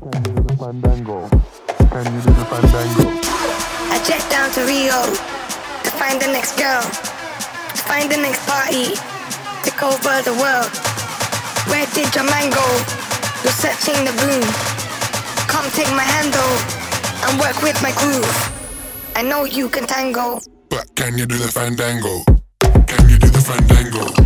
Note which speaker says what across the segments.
Speaker 1: Can you do the fandango? Can you do the fandango?
Speaker 2: I jet down to Rio to find the next girl, to find the next party, to go over the world. Where did your man go? You're searching the room. Come take my handle and work with my groove. I know you can tango.
Speaker 3: But can you do the fandango? Can you do the fandango?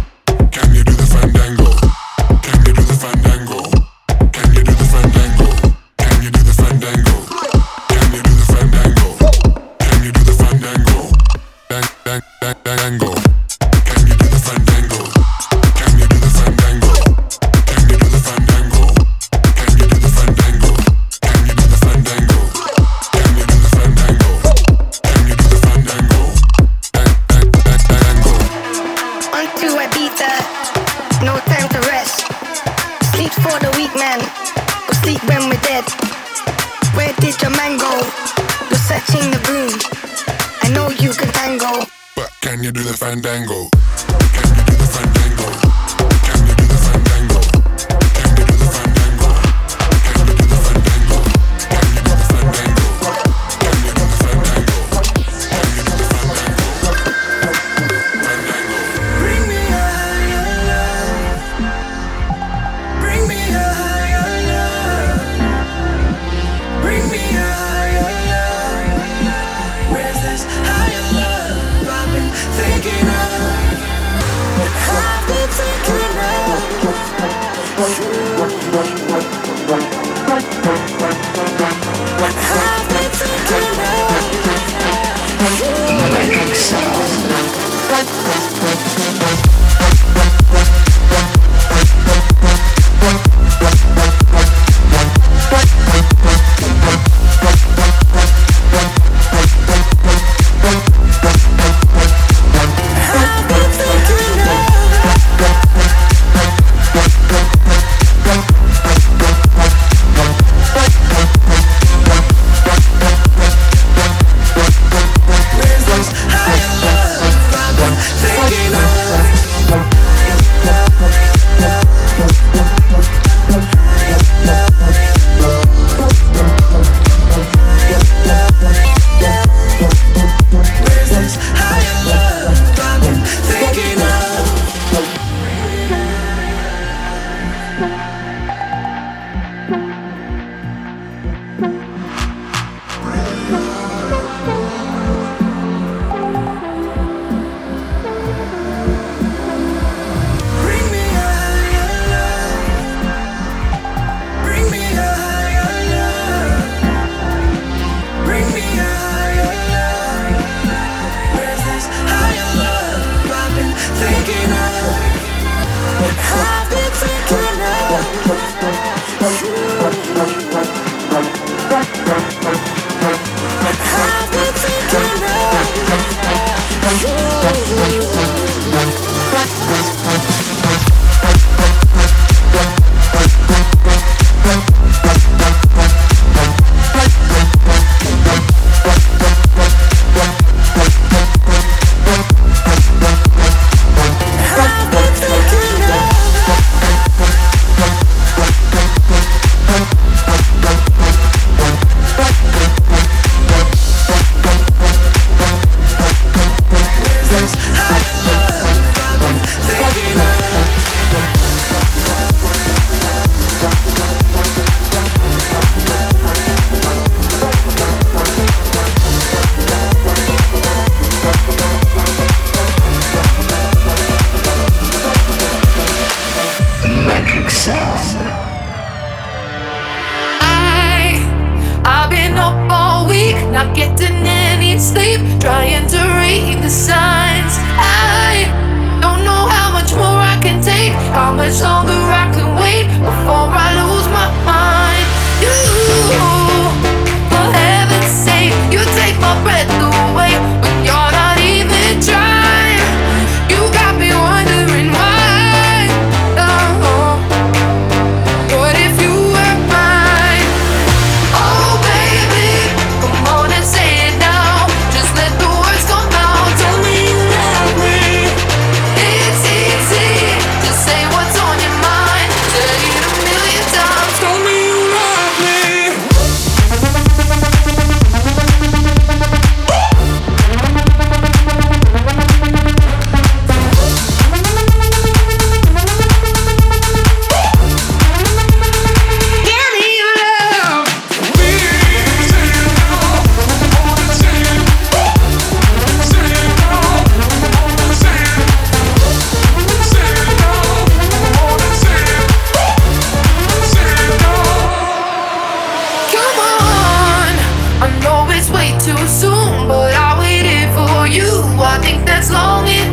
Speaker 4: I think that's long enough.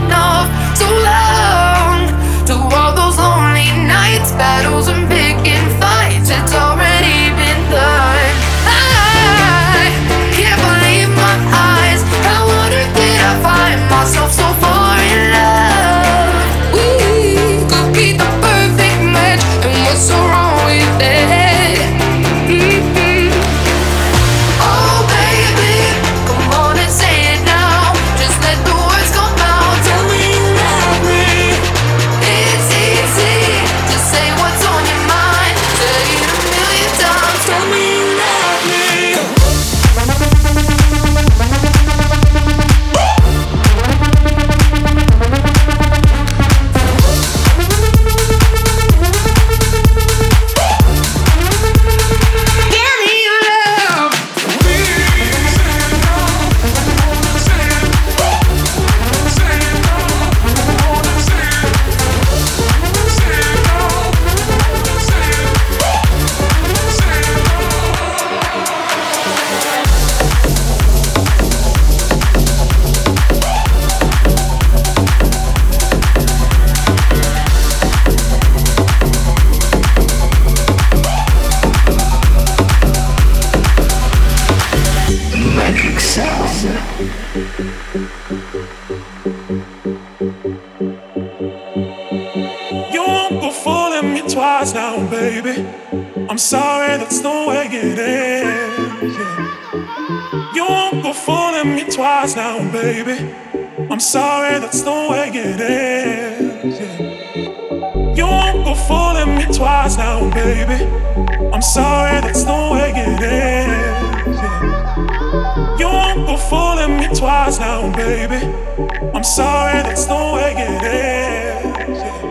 Speaker 5: Baby. I'm sorry, that's the way it is. Yeah. You won't go fooling me twice now, baby. I'm sorry, that's the way it is. Yeah. You won't go fooling me twice now, baby. I'm sorry, that's the way it is. Yeah.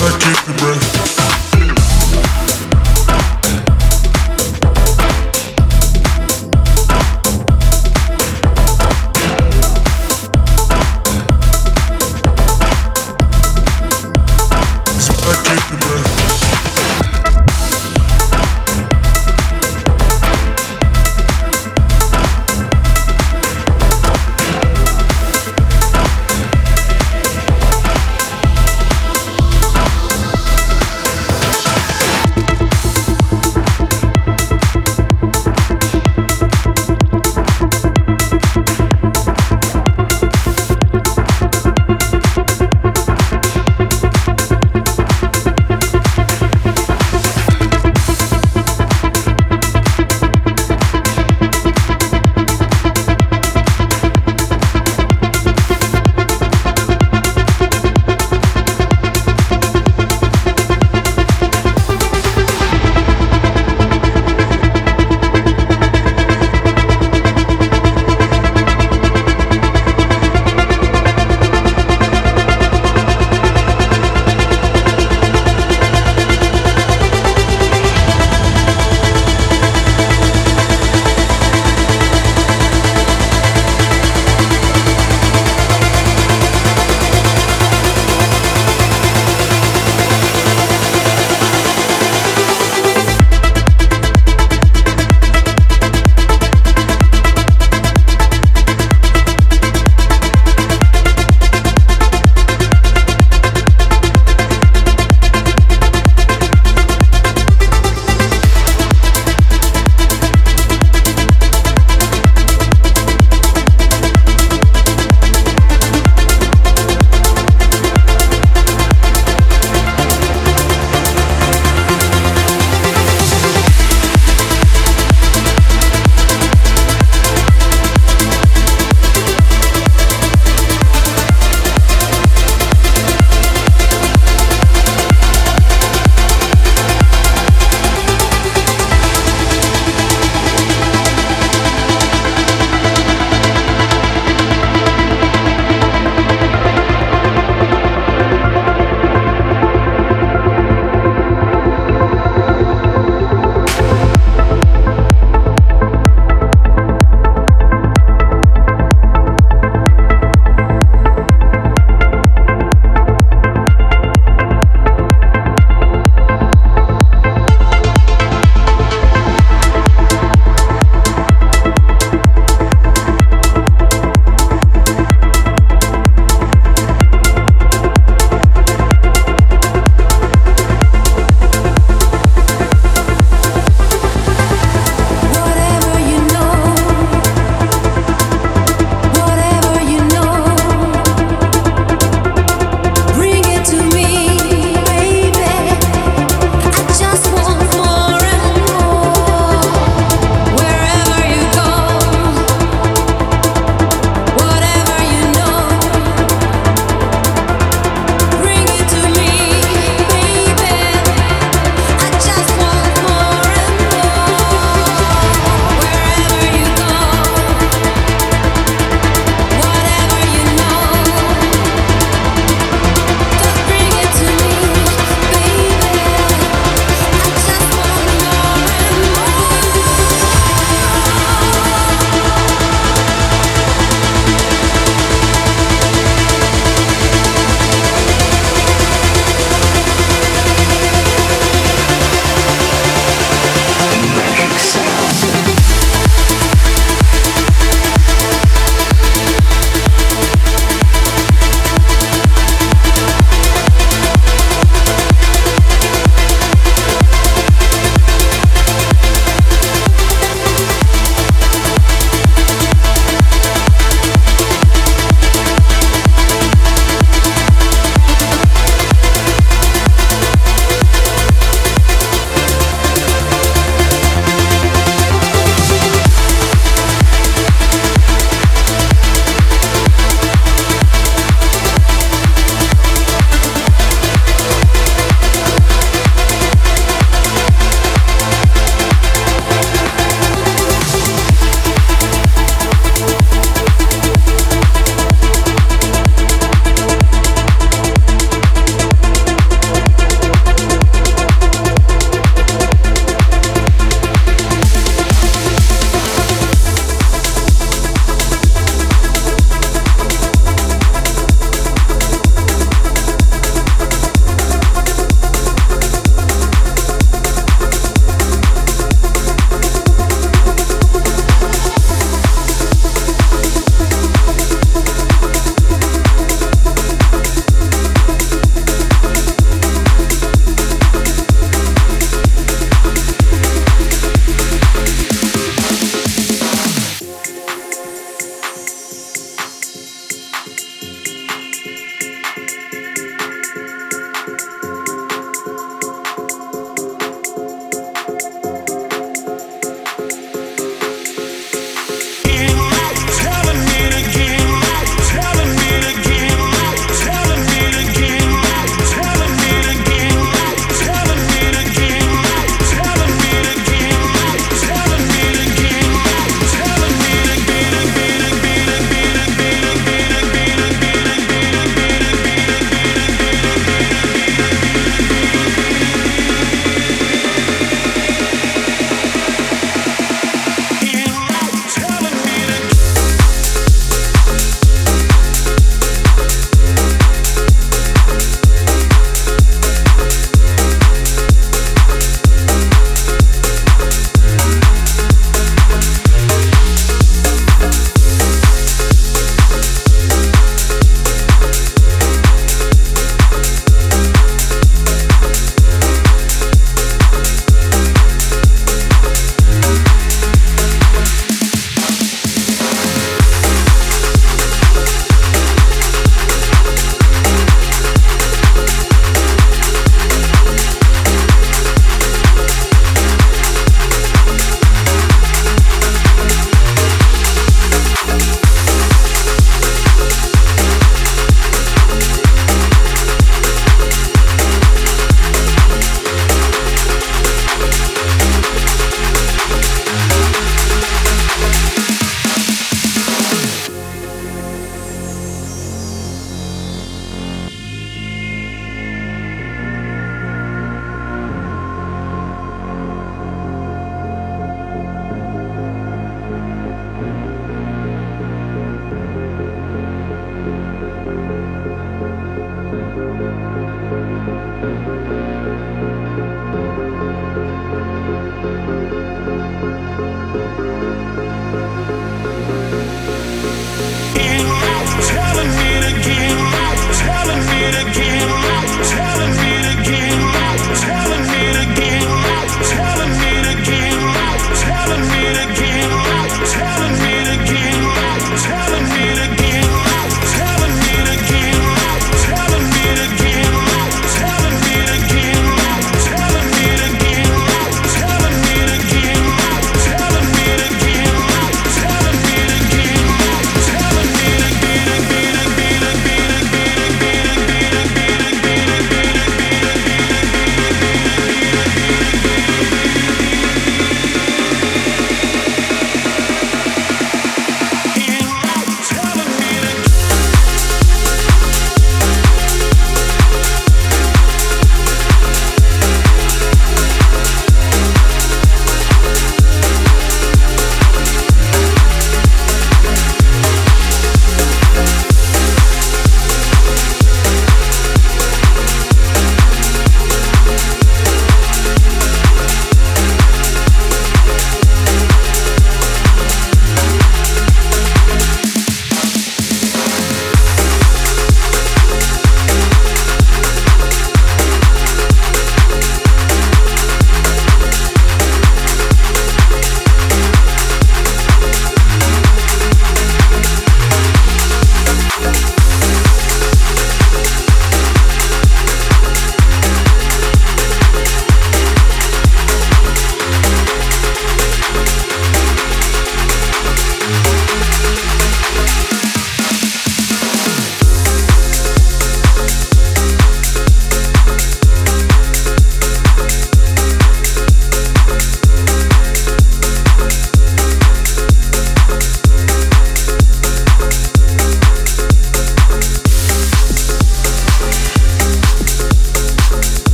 Speaker 1: I take the breath.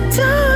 Speaker 6: Way that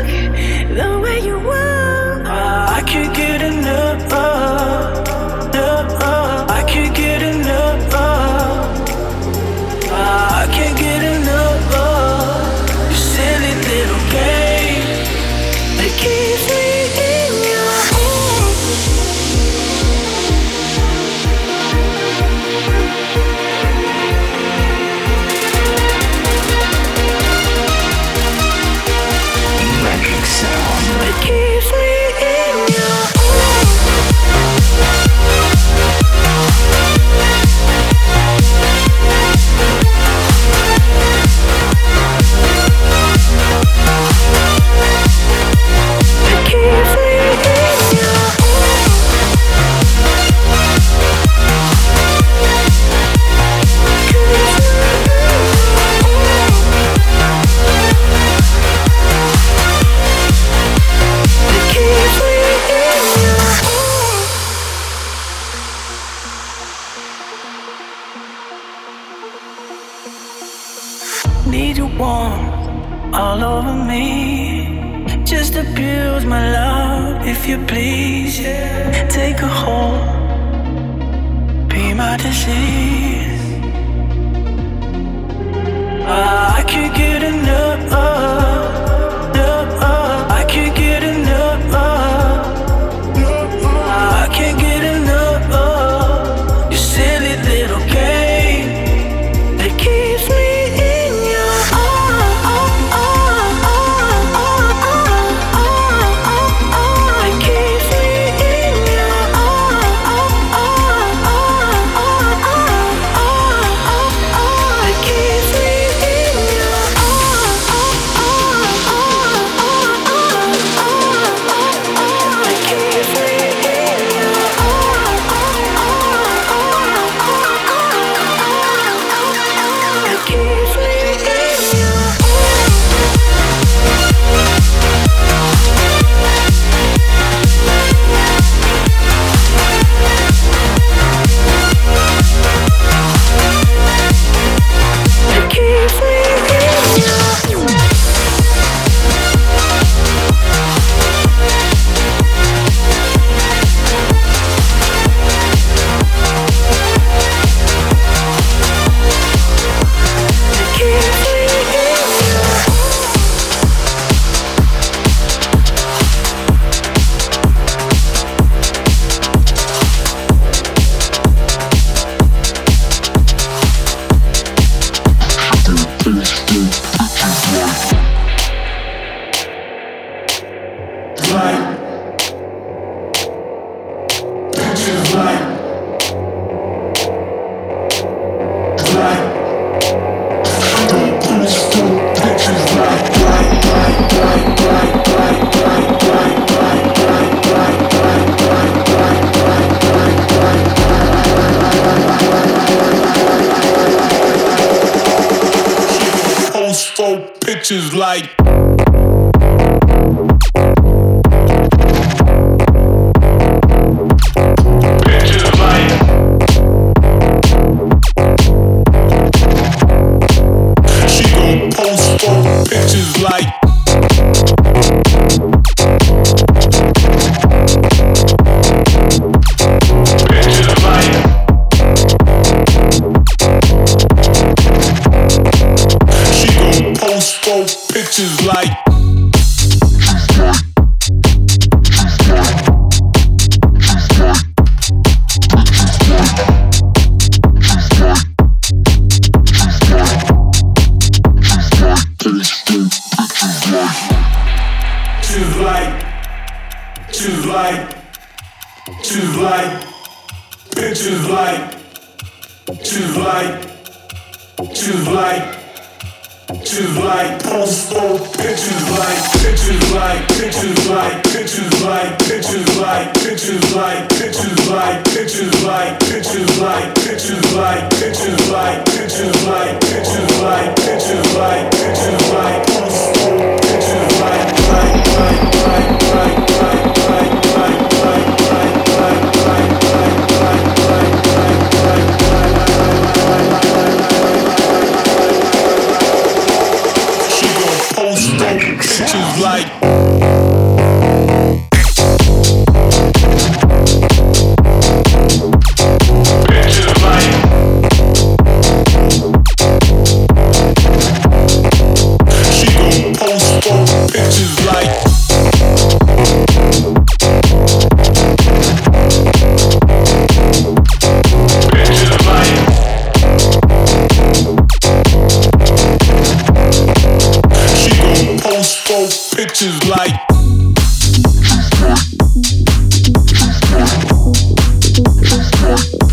Speaker 5: bitches like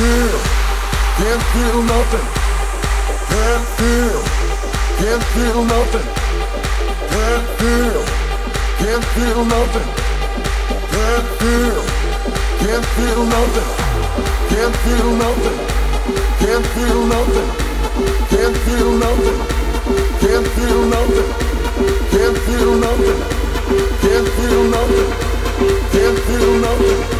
Speaker 7: feel, can't feel nothing. Can't feel, can't feel nothing. Can't feel, can't feel nothing. Can't feel, can't feel nothing. Can't feel nothing. Can't feel nothing. Can't feel nothing. Can't feel nothing. Can't feel nothing. Can't feel nothing. Can't feel nothing.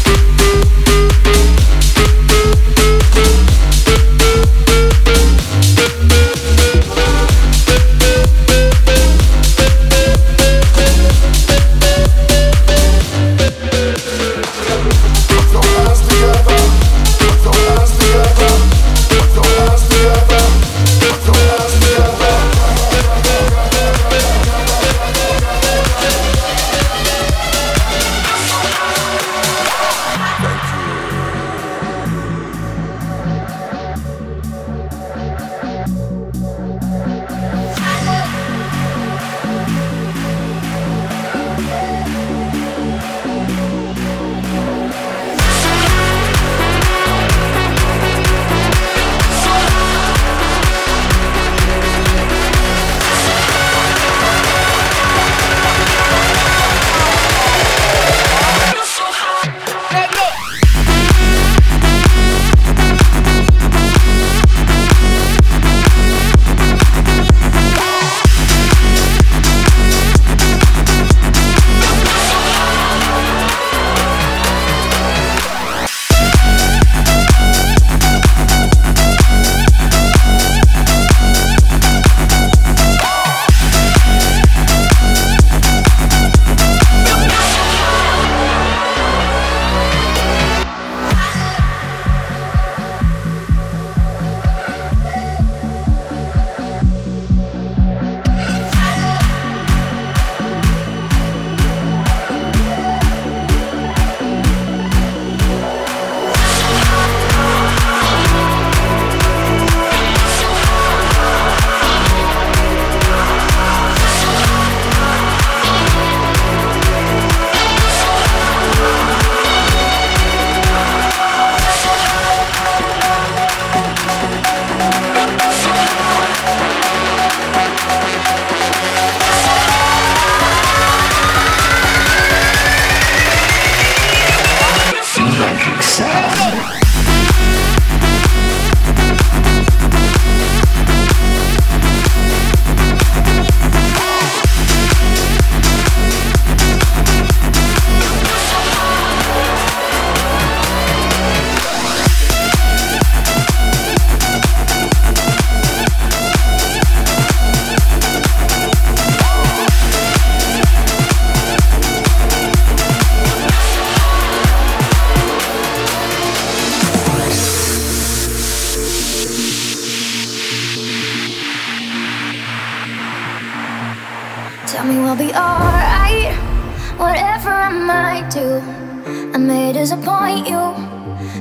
Speaker 8: May disappoint you.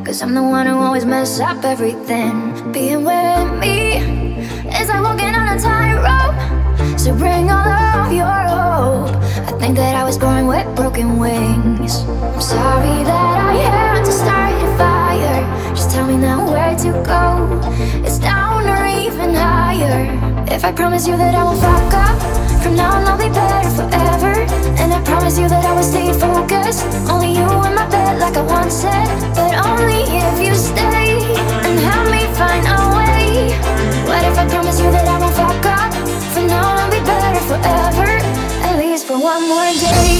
Speaker 8: Cause I'm the one who always mess up everything. Being with me is like walking on a tightrope. So bring all of your hope. I think that I was born with broken wings. I'm sorry that I had to start a fire. Just tell me now where to go. It's down or even higher. If I promise you that I won't fuck up, from now on, I'll be better forever. And I promise you that I will stay focused. Only you in my bed, like I once said. But only if you stay and help me find a way. What if I promise you that I won't fuck up? From now on, I'll be better forever. At least for one more day.